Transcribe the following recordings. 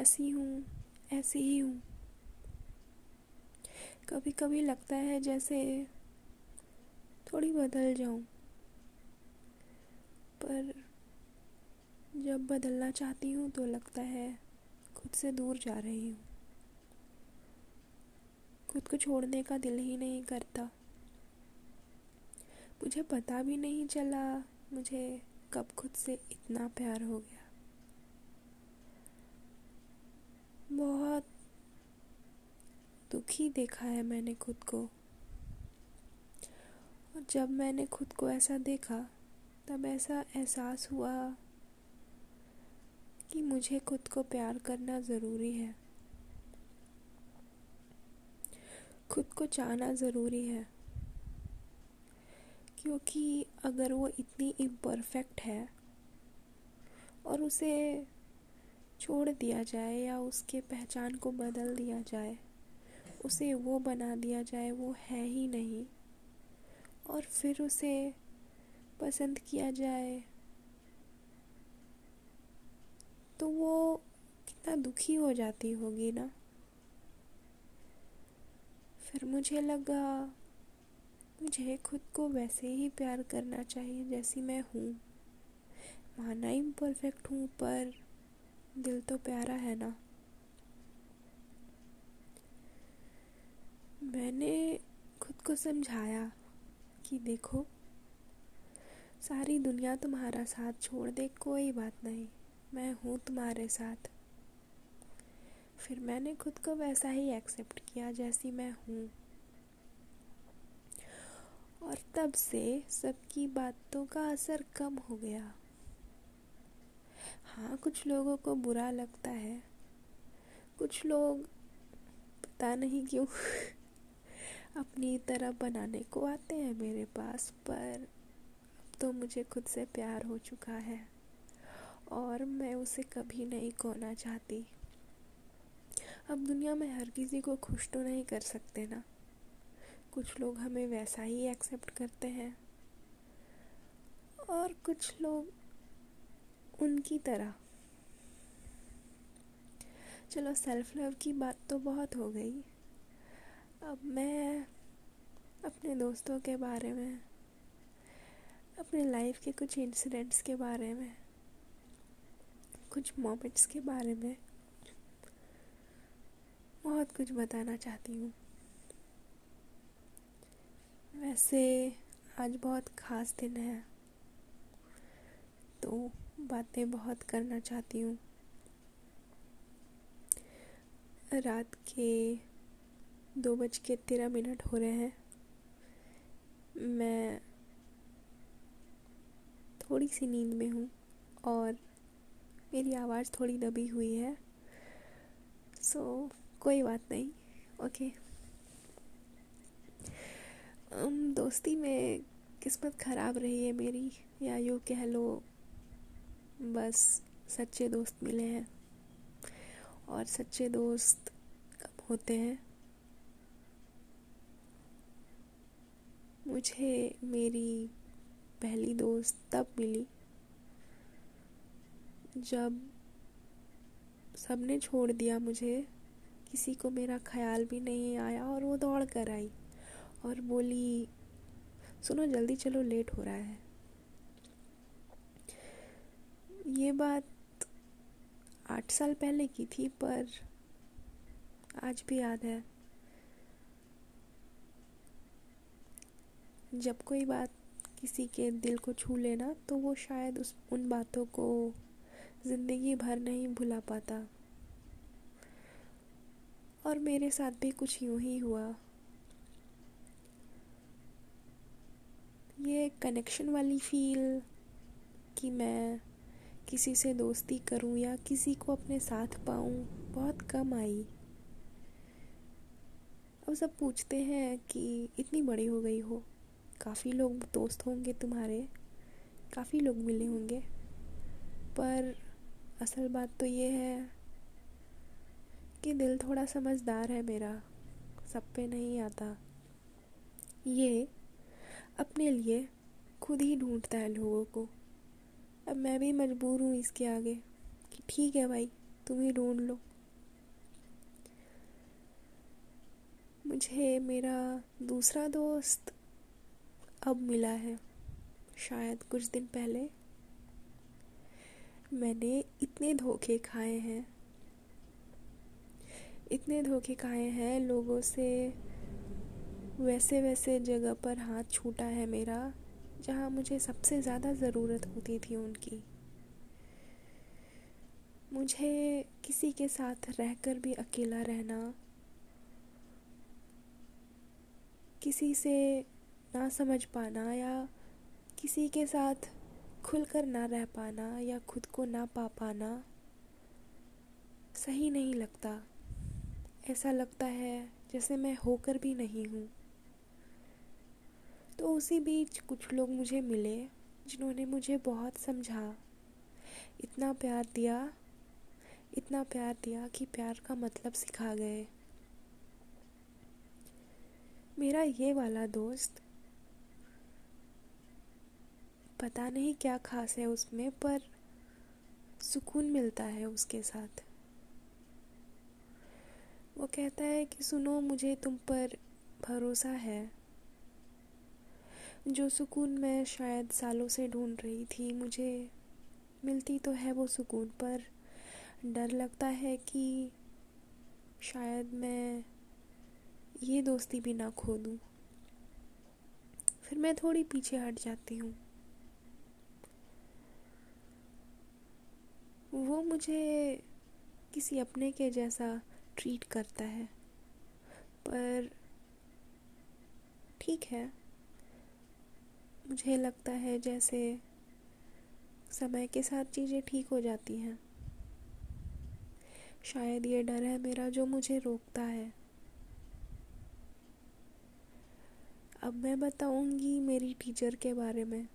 जैसी हूँ, ऐसी ही हूँ। कभी कभी लगता है जैसे थोड़ी बदल जाऊँ, पर जब बदलना चाहती हूँ तो लगता है खुद से दूर जा रही हूँ। खुद को छोड़ने का दिल ही नहीं करता। मुझे पता भी नहीं चला, मुझे कब खुद से इतना प्यार हो गया। बहुत दुखी देखा है मैंने खुद को। और जब मैंने खुद को ऐसा देखा, तब ऐसा एहसास हुआ कि मुझे खुद को प्यार करना ज़रूरी है। खुद को चाहना ज़रूरी है, क्योंकि अगर वो इतनी इम्परफेक्ट है और उसे छोड़ दिया जाए या उसके पहचान को बदल दिया जाए, उसे वो बना दिया जाए, वो है ही नहीं। और फिर उसे पसंद किया जाए तो वो कितना दुखी हो जाती होगी ना। फिर मुझे लगा, मुझे खुद को वैसे ही प्यार करना चाहिए जैसी मैं हूँ। माना इम्परफेक्ट हूँ, पर दिल तो प्यारा है ना। मैंने खुद को समझाया कि देखो, सारी दुनिया तुम्हारा साथ छोड़ दे, कोई बात नहीं, मैं हूँ तुम्हारे साथ। फिर मैंने खुद को वैसा ही एक्सेप्ट किया जैसी मैं हूँ। और तब से सबकी बातों का असर कम हो गया। हाँ कुछ लोगों को बुरा लगता है। कुछ लोग पता नहीं क्यों अपनी तरह बनाने को आते हैं मेरे पास, पर अब तो मुझे खुद से प्यार हो चुका है और मैं उसे कभी नहीं खोना चाहती। अब दुनिया में हर किसी को खुश तो नहीं कर सकते ना। कुछ लोग हमें वैसा ही एक्सेप्ट करते हैं और कुछ लोग उनकी तरह। चलो सेल्फ लव की बात तो बहुत हो गई। अब मैं अपने दोस्तों के बारे में, अपने लाइफ के कुछ इंसिडेंट्स के बारे में, कुछ मोमेंट्स के बारे में बहुत कुछ बताना चाहती हूँ। वैसे आज बहुत ख़ास दिन है तो बातें बहुत करना चाहती हूँ। रात के दो बज के तेरह मिनट हो रहे हैं। मैं थोड़ी सी नींद में हूँ और मेरी आवाज़ थोड़ी दबी हुई है। सो so, कोई बात नहीं ओके um, दोस्ती में किस्मत ख़राब रही है मेरी या यूँ कह लो बस सच्चे दोस्त मिले हैं। और सच्चे दोस्त कब होते हैं? मुझे मेरी पहली दोस्त तब मिली, जब सबने छोड़ दिया मुझे। किसी को मेरा ख्याल भी नहीं आया और वो दौड़ कर आई और बोली, सुनो, जल्दी चलो, लेट हो रहा है। ये बात आठ साल पहले की थी, पर आज भी याद है। जब कोई बात किसी के दिल को छू लेना तो वो शायद उस, उन बातों को ज़िंदगी भर नहीं भुला पाता। और मेरे साथ भी कुछ यूँ ही हुआ। ये कनेक्शन वाली फील कि मैं किसी से दोस्ती करूँ या किसी को अपने साथ पाऊँ, बहुत कम आई। अब सब पूछते हैं कि इतनी बड़ी हो गई हो, काफ़ी लोग दोस्त होंगे तुम्हारे, काफ़ी लोग मिले होंगे। पर असल बात तो ये है कि दिल थोड़ा समझदार है मेरा, सब पे नहीं आता। ये अपने लिए खुद ही ढूंढता है लोगों को। अब मैं भी मजबूर हूँ इसके आगे कि ठीक है भाई, तुम ही ढूंढ लो। मुझे मेरा दूसरा दोस्त अब मिला है, शायद कुछ दिन पहले। मैंने इतने धोखे खाए हैं, इतने धोखे खाए हैं लोगों से वैसे वैसे जगह पर हाथ छूटा है मेरा। जहाँ मुझे सबसे ज़्यादा ज़रूरत होती थी उनकी। मुझे किसी के साथ रहकर भी अकेला रहना, किसी से ना समझ पाना या किसी के साथ खुलकर ना रह पाना या खुद को ना पा पाना सही नहीं लगता। ऐसा लगता है जैसे मैं होकर भी नहीं हूँ। तो उसी बीच कुछ लोग मुझे मिले, जिन्होंने मुझे बहुत समझा। इतना प्यार दिया, इतना प्यार दिया कि प्यार का मतलब सिखा गए। मेरा ये वाला दोस्त पता नहीं क्या खास है उसमें, पर सुकून मिलता है उसके साथ। वो कहता है कि, सुनो, मुझे तुम पर भरोसा है। जो सुकून मैं शायद सालों से ढूंढ रही थी, मुझे मिलती तो है वो सुकून, पर डर लगता है कि शायद मैं ये दोस्ती भी ना खो दूँ फिर मैं थोड़ी पीछे हट जाती हूँ। वो मुझे किसी अपने के जैसा ट्रीट करता है, पर ठीक है। मुझे लगता है जैसे समय के साथ चीज़ें ठीक हो जाती हैं। शायद ये डर है मेरा जो मुझे रोकता है। अब मैं बताऊँगी मेरी टीचर के बारे में।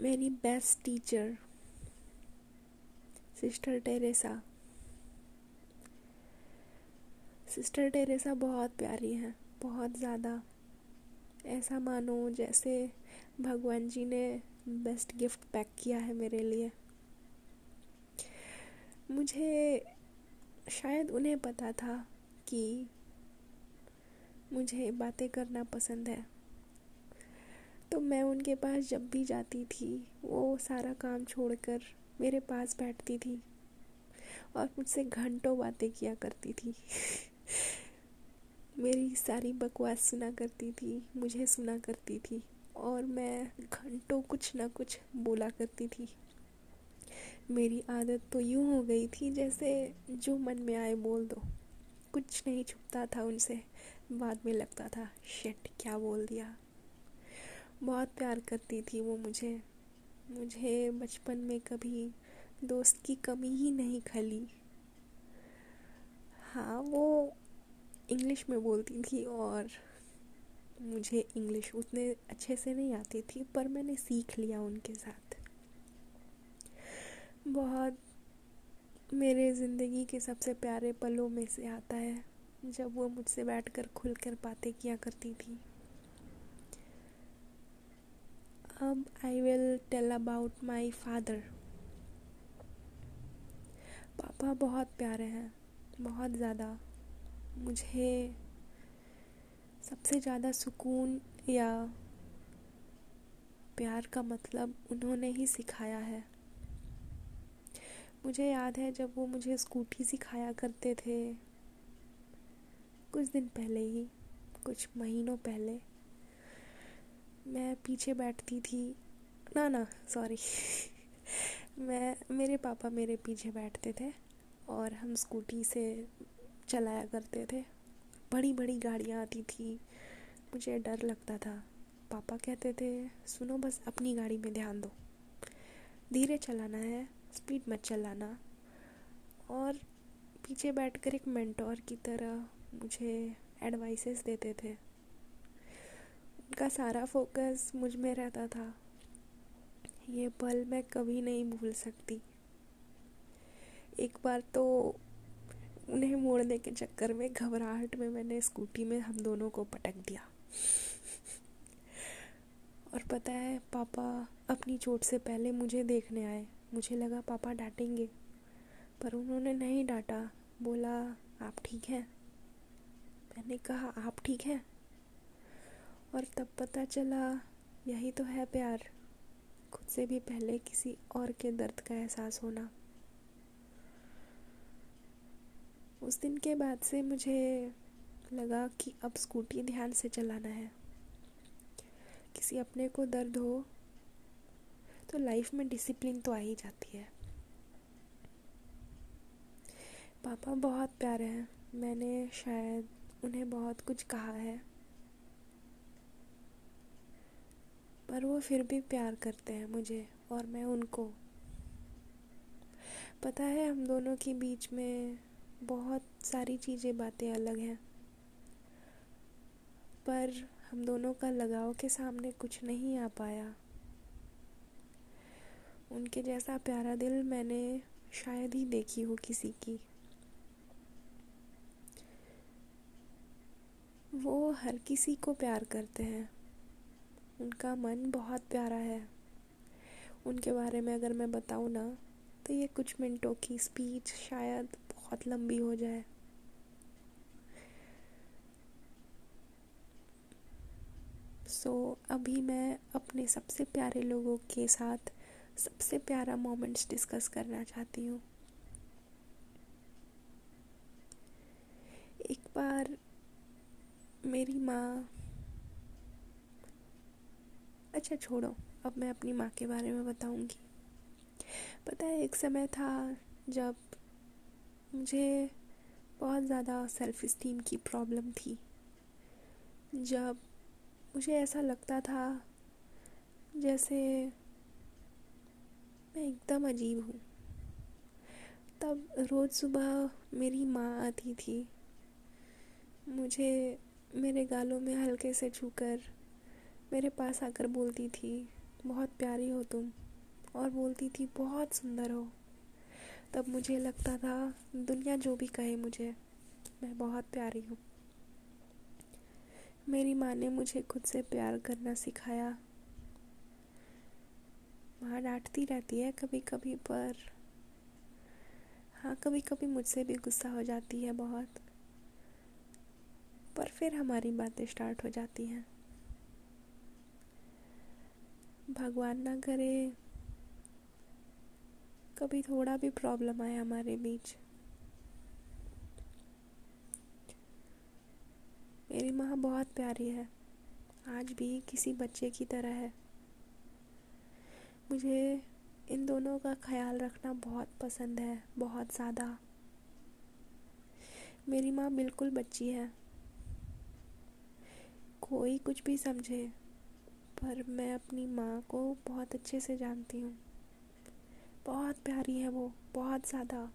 मेरी best teacher sister Teresa sister Teresa बहुत प्यारी हैं, बहुत ज़्यादा। ऐसा मानो जैसे भगवान जी ने बेस्ट गिफ्ट पैक किया है मेरे लिए। मुझे शायद उन्हें पता था कि मुझे बातें करना पसंद है। तो मैं उनके पास जब भी जाती थी, वो सारा काम छोड़कर मेरे पास बैठती थी और मुझसे घंटों बातें किया करती थी। मेरी सारी बकवास सुना करती थी, मुझे सुना करती थी और मैं घंटों कुछ ना कुछ बोला करती थी। मेरी आदत तो यूँ हो गई थी जैसे जो मन में आए बोल दो। कुछ नहीं छुपता था उनसे, बाद में लगता था शेट क्या बोल दिया? बहुत प्यार करती थी वो मुझे। मुझे बचपन में कभी दोस्त की कमी ही नहीं खली। हाँ वो इंग्लिश में बोलती थी और मुझे इंग्लिश उतने अच्छे से नहीं आती थी, पर मैंने सीख लिया उनके साथ। बहुत मेरे ज़िंदगी के सबसे प्यारे पलों में से आता है, जब वो मुझसे बैठकर खुलकर बातें किया करती थी। अब I will tell about my father पापा बहुत प्यारे हैं, बहुत ज़्यादा। मुझे सबसे ज़्यादा सुकून या प्यार का मतलब उन्होंने ही सिखाया है। मुझे याद है जब वो मुझे स्कूटी सिखाया करते थे, कुछ दिन पहले ही, कुछ महीनों पहले। मैं पीछे बैठती थी। ना ना सॉरी मैं, मेरे पापा मेरे पीछे बैठते थे और हम स्कूटी से चलाया करते थे। बड़ी बड़ी गाड़ियाँ आती थी। मुझे डर लगता था। पापा कहते थे, सुनो बस, अपनी गाड़ी में ध्यान दो। धीरे चलाना है, स्पीड मत चलाना। और पीछे बैठकर एक मेंटोर की तरह मुझे एडवाइसेस देते थे। उनका सारा फोकस मुझमें रहता था। ये पल मैं कभी नहीं भूल सकती। एक बार तो उन्हें मोड़ने के चक्कर में, घबराहट में मैंने स्कूटी में हम दोनों को पटक दिया। और पता है, पापा अपनी चोट से पहले मुझे देखने आए। मुझे लगा, पापा डांटेंगे। पर उन्होंने नहीं डांटा। बोला, आप ठीक हैं? मैंने कहा, आप ठीक हैं? और तब पता चला, यही तो है प्यार। खुद से भी पहले किसी और के दर्द का एहसास होना। उस दिन के बाद से मुझे लगा कि अब स्कूटी ध्यान से चलाना है। किसी अपने को दर्द हो तो लाइफ में डिसिप्लिन तो आ ही जाती है। पापा बहुत प्यारे हैं। मैंने शायद उन्हें बहुत कुछ कहा है। पर वो फिर भी प्यार करते हैं मुझे और मैं उनको। पता है हम दोनों के बीच में बहुत सारी चीज़ें, बातें अलग हैं। पर हम दोनों का लगाव के सामने कुछ नहीं आ पाया। उनके जैसा प्यारा दिल मैंने शायद ही देखी हो किसी की। वो हर किसी को प्यार करते हैं। उनका मन बहुत प्यारा है। उनके बारे में अगर मैं बताऊँ ना तो ये कुछ मिनटों की स्पीच शायद बहुत लंबी हो जाए। सो so, अभी मैं अपने सबसे प्यारे लोगों के साथ सबसे प्यारा मोमेंट्स डिस्कस करना चाहती हूँ। एक बार मेरी माँ अच्छा छोड़ो अब मैं अपनी माँ के बारे में बताऊँगी। पता है एक समय था जब मुझे बहुत ज़्यादा सेल्फ इस्टीम की प्रॉब्लम थी। जब मुझे ऐसा लगता था जैसे मैं एकदम अजीब हूँ। तब रोज़ सुबह मेरी माँ आती थी। मुझे मेरे गालों में हल्के से छूकर मेरे पास आकर बोलती थी, बहुत प्यारी हो तुम। और बोलती थी, बहुत सुंदर हो। तब मुझे लगता था, दुनिया जो भी कहे मुझे, मैं बहुत प्यारी हूँ। मेरी माँ ने मुझे खुद से प्यार करना सिखाया। माँ डांटती रहती है कभी कभी पर हाँ कभी कभी मुझसे भी गुस्सा हो जाती है बहुत। पर फिर हमारी बातें स्टार्ट हो जाती हैं। भगवान ना करे कभी थोड़ा भी प्रॉब्लम आए हमारे बीच। मेरी माँ बहुत प्यारी है। आज भी किसी बच्चे की तरह है। मुझे इन दोनों का ख्याल रखना बहुत पसंद है, बहुत ज़्यादा। मेरी माँ बिल्कुल बच्ची है। कोई कुछ भी समझे, पर मैं अपनी माँ को बहुत अच्छे से जानती हूँ। बहुत प्यारी है वो, बहुत ज़्यादा।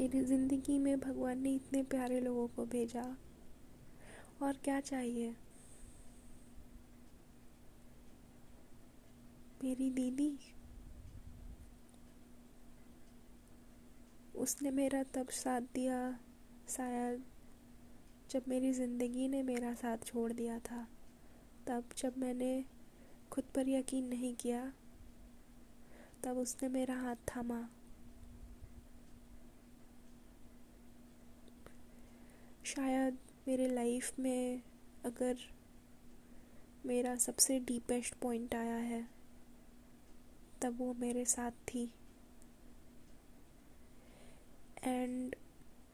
मेरी ज़िंदगी में भगवान ने इतने प्यारे लोगों को भेजा। और क्या चाहिए? मेरी दीदी। उसने मेरा तब साथ दिया, शायद जब मेरी ज़िंदगी ने मेरा साथ छोड़ दिया था। तब जब मैंने खुद पर यकीन नहीं किया। तब उसने मेरा हाथ थामा। शायद मेरे लाइफ में अगर मेरा सबसे डीपेस्ट पॉइंट आया है, तब वो मेरे साथ थी। एंड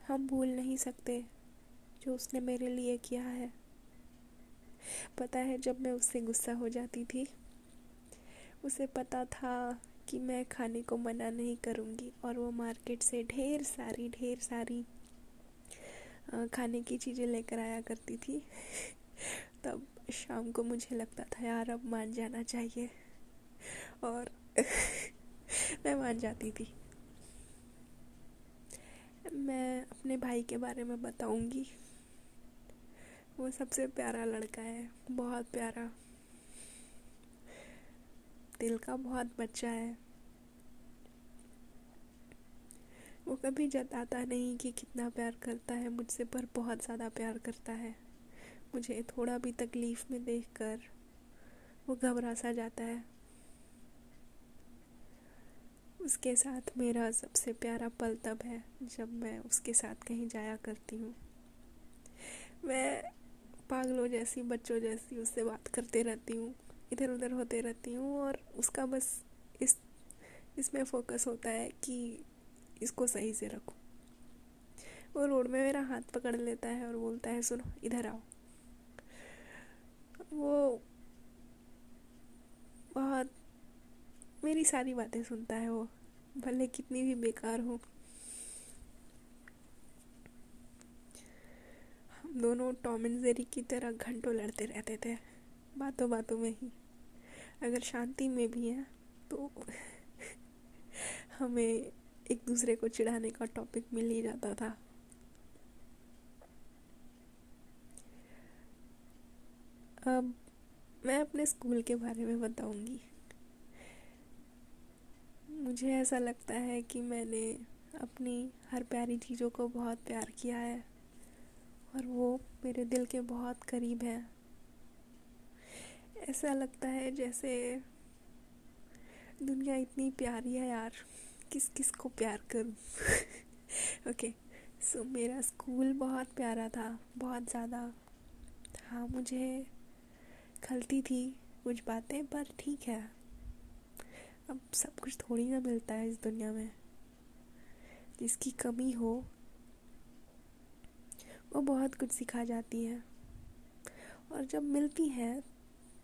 हम भूल नहीं सकते जो उसने मेरे लिए किया है। पता है जब मैं उससे गुस्सा हो जाती थी, उसे पता था कि मैं खाने को मना नहीं करूँगी और वो मार्केट से ढेर सारी ढेर सारी खाने की चीज़ें लेकर आया करती थी। तब शाम को मुझे लगता था, यार, अब मान जाना चाहिए। और मैं मान जाती थी। मैं अपने भाई के बारे में बताऊँगी। वो सबसे प्यारा लड़का है, बहुत प्यारा। दिल का बहुत बच्चा है। वो कभी जताता नहीं कि कितना प्यार करता है, मुझसे पर बहुत ज़्यादा प्यार करता है। मुझे थोड़ा भी तकलीफ़ में देखकर वो घबरा सा जाता है। उसके साथ मेरा सबसे प्यारा पल तब है जब मैं उसके साथ कहीं जाया करती हूँ। मैं पागलों जैसी, बच्चों जैसी उससे बात करते रहती हूँ इधर उधर होते रहती हूँ और उसका बस इस, इसमें फोकस होता है कि इसको सही से रखो। वो रोड में मेरा हाथ पकड़ लेता है और बोलता है, सुनो, इधर आओ। वो बहुत मेरी सारी बातें सुनता है वो, भले कितनी भी बेकार हो हम दोनों टॉम एंड जेरी की तरह घंटों लड़ते रहते थे, बातों बातों में ही। अगर शांति में भी है तो हमें एक दूसरे को चिढ़ाने का टॉपिक मिल ही जाता था। अब मैं अपने स्कूल के बारे में बताऊँगी। मुझे ऐसा लगता है कि मैंने अपनी हर प्यारी चीज़ों को बहुत प्यार किया है। और वो मेरे दिल के बहुत करीब है। ऐसा लगता है जैसे दुनिया इतनी प्यारी है यार, किस किस को प्यार करूँ? ओके सो मेरा स्कूल बहुत प्यारा था, बहुत ज़्यादा। हाँ मुझे खलती थी कुछ बातें, पर ठीक है। अब सब कुछ थोड़ी ना मिलता है इस दुनिया में। जिसकी कमी हो वो बहुत कुछ सिखा जाती है। और जब मिलती है,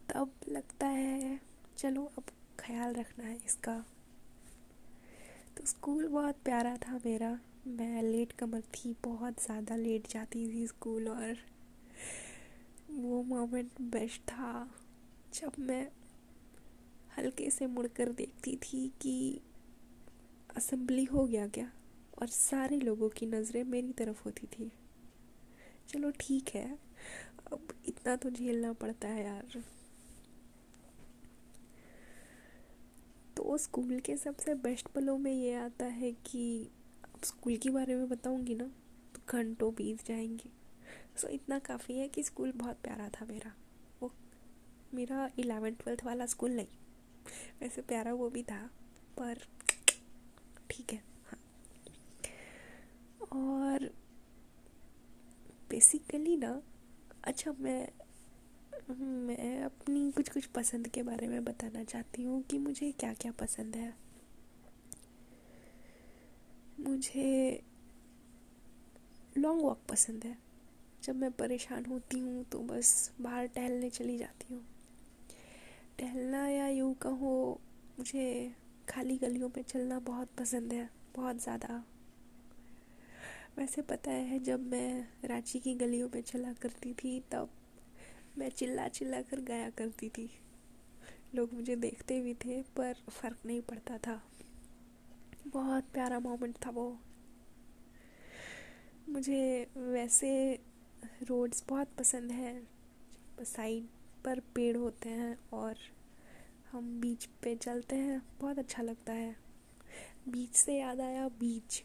तब लगता है, चलो अब ख्याल रखना है इसका। तो स्कूल बहुत प्यारा था मेरा। मैं लेट कमर थी, बहुत ज़्यादा लेट जाती थी स्कूल और वो मोमेंट बेस्ट था। जब मैं हल्के से मुड़कर देखती थी कि असेंबली हो गया क्या, और सारे लोगों की नज़रें मेरी तरफ़ होती थी। चलो ठीक है। अब इतना तो झेलना पड़ता है यार। तो स्कूल के सबसे बेस्ट पलों में ये आता है कि अब स्कूल के बारे में बताऊँगी ना तो घंटों बीत जाएँगे। सो इतना काफ़ी है कि स्कूल बहुत प्यारा था मेरा। वो मेरा इलेवन ट्वेल्थ वाला स्कूल नहीं, वैसे प्यारा वो भी था, पर ठीक है हाँ। और बेसिकली ना अच्छा मैं मैं अपनी कुछ कुछ पसंद के बारे में बताना चाहती हूँ कि मुझे क्या क्या पसंद है। मुझे लॉन्ग वॉक पसंद है। जब मैं परेशान होती हूँ तो बस बाहर टहलने चली जाती हूँ। टहलना या यूँ कहो, मुझे खाली गलियों में चलना बहुत पसंद है, बहुत ज़्यादा। वैसे पता है, जब मैं रांची की गलियों में चला करती थी, तब मैं चिल्ला चिल्ला कर गाया करती थी। लोग मुझे देखते भी थे, पर फ़र्क नहीं पड़ता था। बहुत प्यारा मोमेंट था वो। मुझे वैसे रोड्स बहुत पसंद हैं। साइड पर पेड़ होते हैं और हम बीच पे चलते हैं, बहुत अच्छा लगता है। बीच से याद आया, बीच।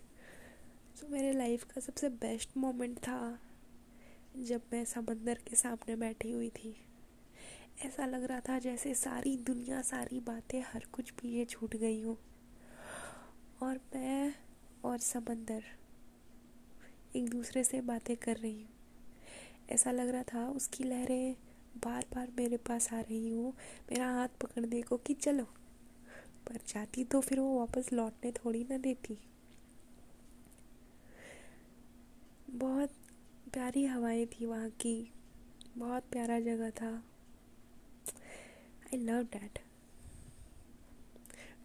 तो मेरे लाइफ का सबसे बेस्ट मोमेंट था, जब मैं समंदर के सामने बैठी हुई थी। ऐसा लग रहा था जैसे सारी दुनिया, सारी बातें, हर कुछ पीछे छूट गई हो। और मैं और समंदर एक दूसरे से बातें कर रही हूँ। ऐसा लग रहा था उसकी लहरें बार बार मेरे पास आ रही हो, मेरा हाथ पकड़ने को कि चलो, पर जाती तो फिर वो वापस लौटने थोड़ी ना देती। बहुत प्यारी हवाएँ थी वहाँ की। बहुत प्यारा जगह था। आई लव डैट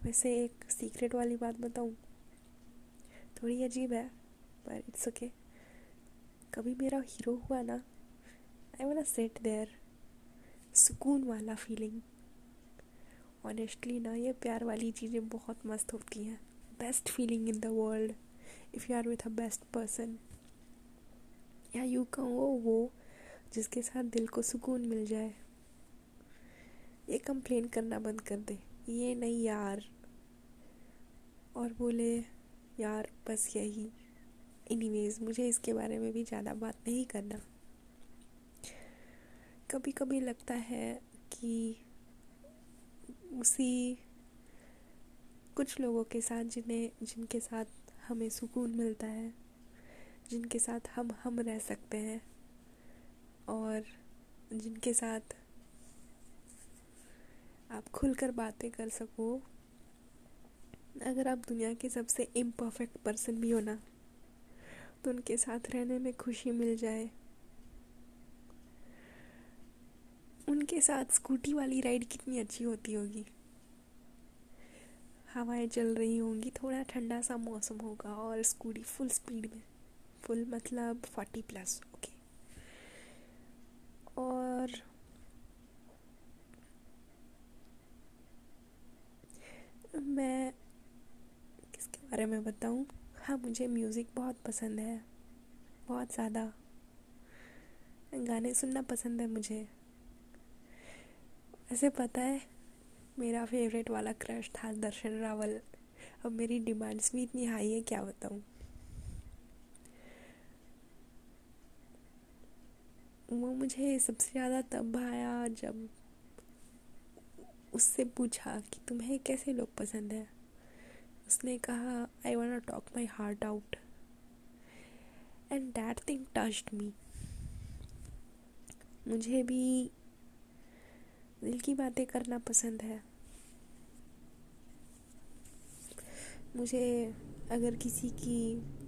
वैसे एक सीक्रेट वाली बात बताऊँ? थोड़ी अजीब है, पर इट्स ओके okay. कभी मेरा हीरो हुआ ना आई वांट सेट देयर सुकून वाला फीलिंग ऑनेस्टली ना, ये प्यार वाली चीज़ें बहुत मस्त होती हैं. Best feeling in the world if you are with a best person या यू कहो वो, जिसके साथ दिल को सुकून मिल जाए। ये कंप्लेन करना बंद कर दे। ये नहीं यार। और बोले, यार, बस यही। एनीवेज मुझे इसके बारे में भी ज़्यादा बात नहीं करना। कभी कभी लगता है कि उसी कुछ लोगों के साथ जिन्हें, जिनके साथ हमें सुकून मिलता है। जिनके साथ हम हम रह सकते हैं और जिनके साथ आप खुलकर बातें कर सको। अगर आप दुनिया के सबसे इम्परफेक्ट पर्सन भी हो ना तो उनके साथ रहने में खुशी मिल जाए। उनके साथ स्कूटी वाली राइड कितनी अच्छी होती होगी। हवाएँ चल रही होंगी, थोड़ा ठंडा सा मौसम होगा और स्कूटी फुल स्पीड में। फुल मतलब फोर्टी प्लस ओके और मैं किसके बारे में बताऊँ? हाँ मुझे म्यूज़िक बहुत पसंद है, बहुत ज़्यादा। गाने सुनना पसंद है मुझे। ऐसे पता है, मेरा फेवरेट वाला क्रश था दर्शन रावल। अब मेरी डिमांड्स भी इतनी हाई है, क्या बताऊँ? वो मुझे सबसे ज़्यादा तब भाया जब उससे पूछा कि तुम्हें कैसे लोग पसंद है। उसने कहा I want talk my heart out and that thing touched me मुझे भी दिल की बातें करना पसंद है। मुझे अगर किसी की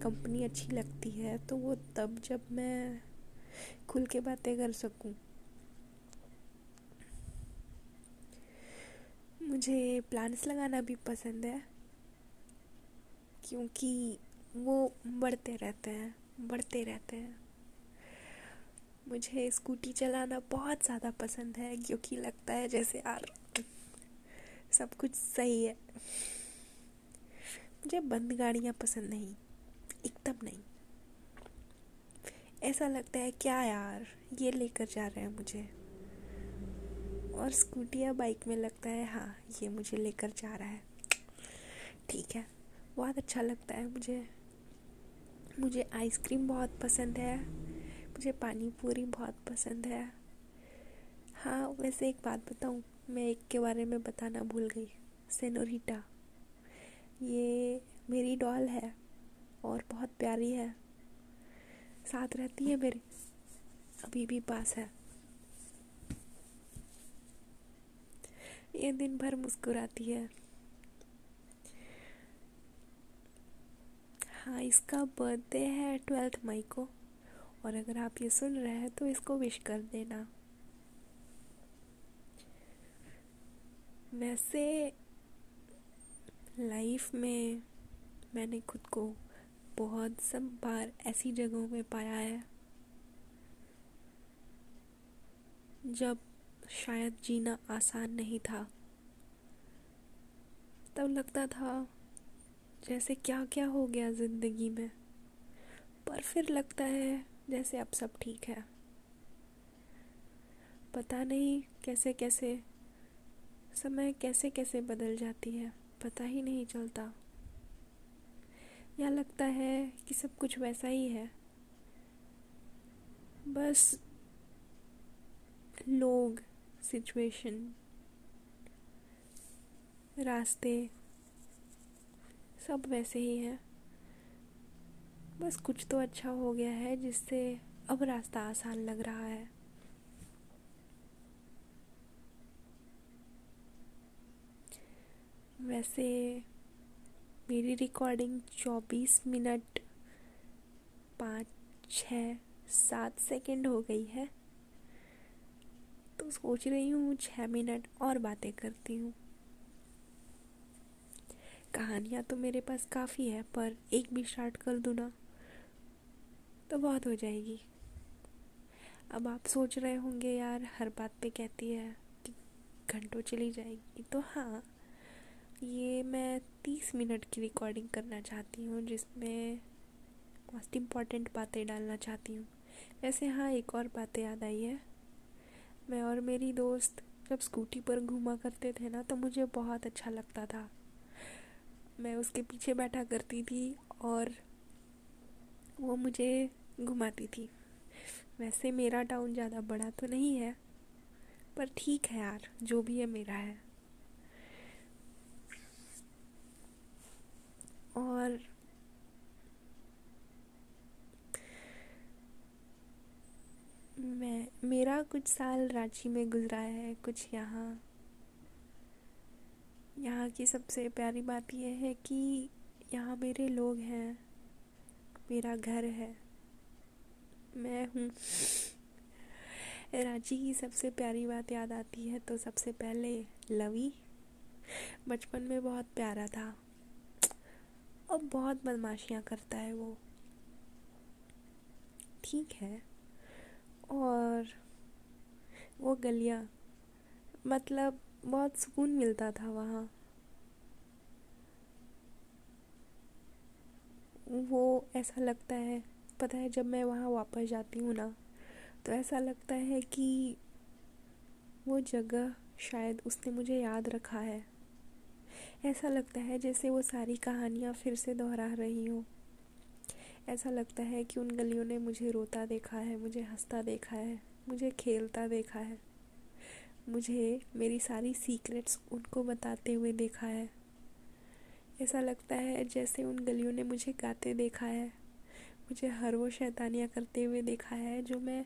कंपनी अच्छी लगती है तो वो तब जब मैं खुल के बातें कर सकूँ। मुझे प्लांट्स लगाना भी पसंद है, क्योंकि वो बढ़ते रहते हैं, बढ़ते रहते हैं। मुझे स्कूटी चलाना बहुत ज़्यादा पसंद है, क्योंकि लगता है जैसे यार सब कुछ सही है। मुझे बंद गाड़ियाँ पसंद नहीं एकदम नहीं। ऐसा लगता है, क्या यार, ये लेकर जा रहे हैं मुझे। और स्कूटी या बाइक में लगता है हाँ ये मुझे लेकर जा रहा है। ठीक है, बहुत अच्छा लगता है मुझे। मुझे आइसक्रीम बहुत पसंद है। मुझे पानी पूरी बहुत पसंद है। हाँ वैसे एक बात बताऊँ, मैं एक के बारे में बताना भूल गई। सेनोरिटा ये मेरी डॉल है और बहुत प्यारी है। साथ रहती है मेरे। अभी भी पास है। ये दिन भर मुस्कुराती है। हाँ इसका बर्थडे है ट्वेल्थ मई को। और अगर आप ये सुन रहे हैं तो इसको विश कर देना। वैसे लाइफ में मैंने खुद को बहुत सब बार ऐसी जगहों में पाया है, जब शायद जीना आसान नहीं था। तब लगता था जैसे क्या क्या हो गया ज़िंदगी में, पर फिर लगता है जैसे अब सब ठीक है। पता नहीं कैसे कैसे समय कैसे कैसे बदल जाती है, पता ही नहीं चलता। या लगता है कि सब कुछ वैसा ही है। बस लोग सिचुएशन रास्ते सब वैसे ही है। बस कुछ तो अच्छा हो गया है जिससे अब रास्ता आसान लग रहा है। वैसे मेरी रिकॉर्डिंग चौबीस मिनट पाँच, छ, सात सेकंड हो गई है। तो सोच रही हूँ छः मिनट और बातें करती हूँ। कहानियाँ तो मेरे पास काफ़ी है, पर एक भी स्टार्ट कर दूँ ना तो बहुत हो जाएगी। अब आप सोच रहे होंगे, यार, हर बात पे कहती है कि घंटों चली जाएगी। तो हाँ ये मैं तीस मिनट की रिकॉर्डिंग करना चाहती हूँ, जिसमें मोस्ट इंपॉर्टेंट बातें डालना चाहती हूँ। वैसे हाँ एक और बातें याद आई है। मैं और मेरी दोस्त जब स्कूटी पर घूमा करते थे ना तो मुझे बहुत अच्छा लगता था। मैं उसके पीछे बैठा करती थी और वो मुझे घुमाती थी। वैसे मेरा टाउन ज़्यादा बड़ा तो नहीं है, पर ठीक है यार, जो भी है मेरा है। और मैं, मेरा कुछ साल रांची में गुजरा है, कुछ यहाँ। यहाँ की सबसे प्यारी बात यह है कि यहाँ मेरे लोग हैं, मेरा घर है। मैं हूँ। रांची की सबसे प्यारी बात याद आती है तो सबसे पहले लवी। बचपन में बहुत प्यारा था। और बहुत बदमाशियाँ करता है वो। ठीक है। और वो गलियाँ मतलब बहुत सुकून मिलता था वहाँ। वो ऐसा लगता है, पता है जब मैं वहाँ वापस जाती हूँ ना तो ऐसा लगता है कि वो जगह शायद उसने मुझे याद रखा है। ऐसा लगता है जैसे वो सारी कहानियाँ फिर से दोहरा रही हूँ। ऐसा लगता है कि उन गलियों ने मुझे रोता देखा है, मुझे हंसता देखा है, मुझे खेलता देखा है, मुझे मेरी सारी सीक्रेट्स उनको बताते हुए देखा है। ऐसा लगता है जैसे उन गलियों ने मुझे गाते देखा है, मुझे हर वो शैतानियाँ करते हुए देखा है जो मैं,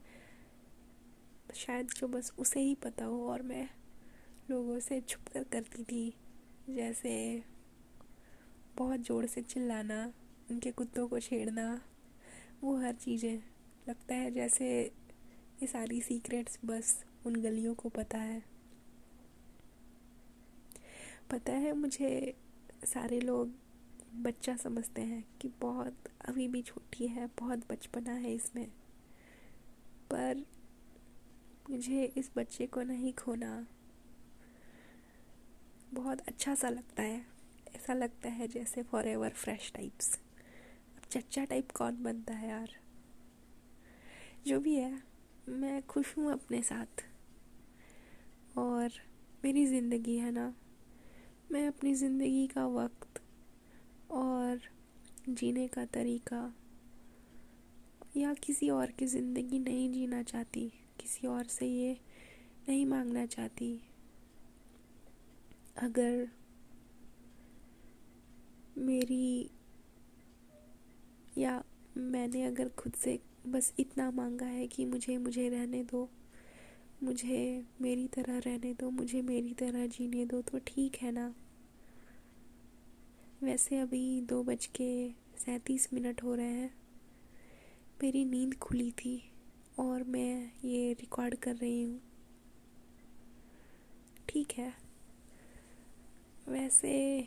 शायद जो बस उसे ही पता हो और मैं लोगों से छुप कर करती थी। जैसे बहुत ज़ोर से चिल्लाना, उनके कुत्तों को छेड़ना, वो हर चीज़ें लगता है जैसे ये सारी सीक्रेट्स बस उन गलियों को पता है। पता है मुझे सारे लोग बच्चा समझते हैं कि बहुत अभी भी छोटी है, बहुत बचपना है इसमें। पर मुझे इस बच्चे को नहीं खोना बहुत अच्छा सा लगता है। ऐसा लगता है जैसे फॉर एवर फ्रेश टाइप्स अब चच्चा टाइप कौन बनता है यार? जो भी है, मैं खुश हूँ अपने साथ। और मेरी ज़िंदगी है ना, मैं अपनी ज़िंदगी का वक्त और जीने का तरीका या किसी और की ज़िंदगी नहीं जीना चाहती, किसी और से ये नहीं मांगना चाहती। अगर मेरी या मैंने अगर खुद से बस इतना मांगा है कि मुझे मुझे रहने दो, मुझे मेरी तरह रहने दो, मुझे मेरी तरह जीने दो तो ठीक है ना? वैसे अभी दो बज के सैंतीस मिनट हो रहे हैं। मेरी नींद खुली थी और मैं ये रिकॉर्ड कर रही हूँ। ठीक है। वैसे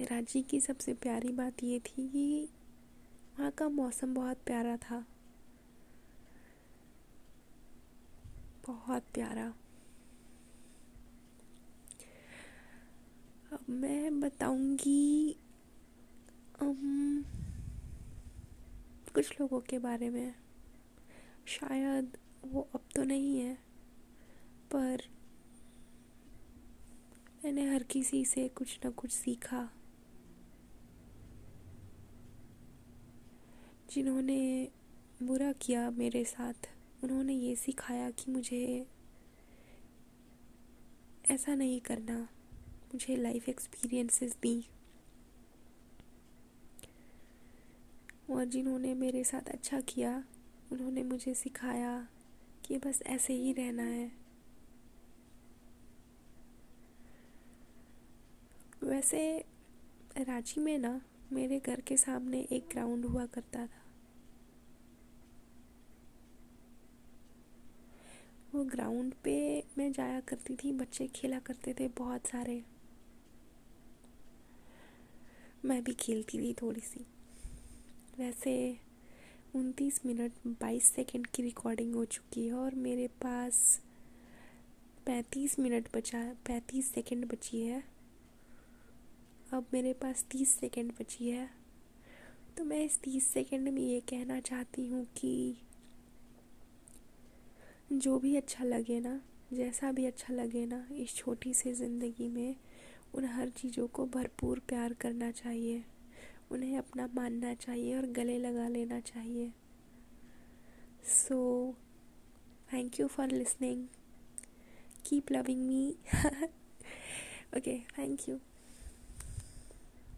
रांची की सबसे प्यारी बात ये थी कि वहाँ का मौसम बहुत प्यारा था। बहुत प्यारा। अब मैं बताऊँगी कुछ लोगों के बारे में। शायद वो अब तो नहीं है, पर मैंने हर किसी से कुछ ना कुछ सीखा। जिन्होंने बुरा किया मेरे साथ, उन्होंने ये सिखाया कि मुझे ऐसा नहीं करना। मुझे लाइफ एक्सपीरियंसेस दी। और जिन्होंने मेरे साथ अच्छा किया, उन्होंने मुझे सिखाया कि बस ऐसे ही रहना है। वैसे रांची में ना, मेरे घर के सामने एक ग्राउंड हुआ करता था। वो ग्राउंड पे मैं जाया करती थी, बच्चे खेला करते थे बहुत सारे। मैं भी खेलती थी थोड़ी सी वैसे उनतीस मिनट बाईस सेकंड की रिकॉर्डिंग हो चुकी है और मेरे पास पैंतीस मिनट बचा, पैंतीस सेकंड बची है। अब मेरे पास तीस सेकेंड बची है। तो मैं इस तीस सेकेंड में ये कहना चाहती हूँ कि जो भी अच्छा लगे ना, जैसा भी अच्छा लगे ना, इस छोटी सी ज़िंदगी में उन हर चीज़ों को भरपूर प्यार करना चाहिए। उन्हें अपना मानना चाहिए और गले लगा लेना चाहिए। So thank you for listening keep loving me okay thank you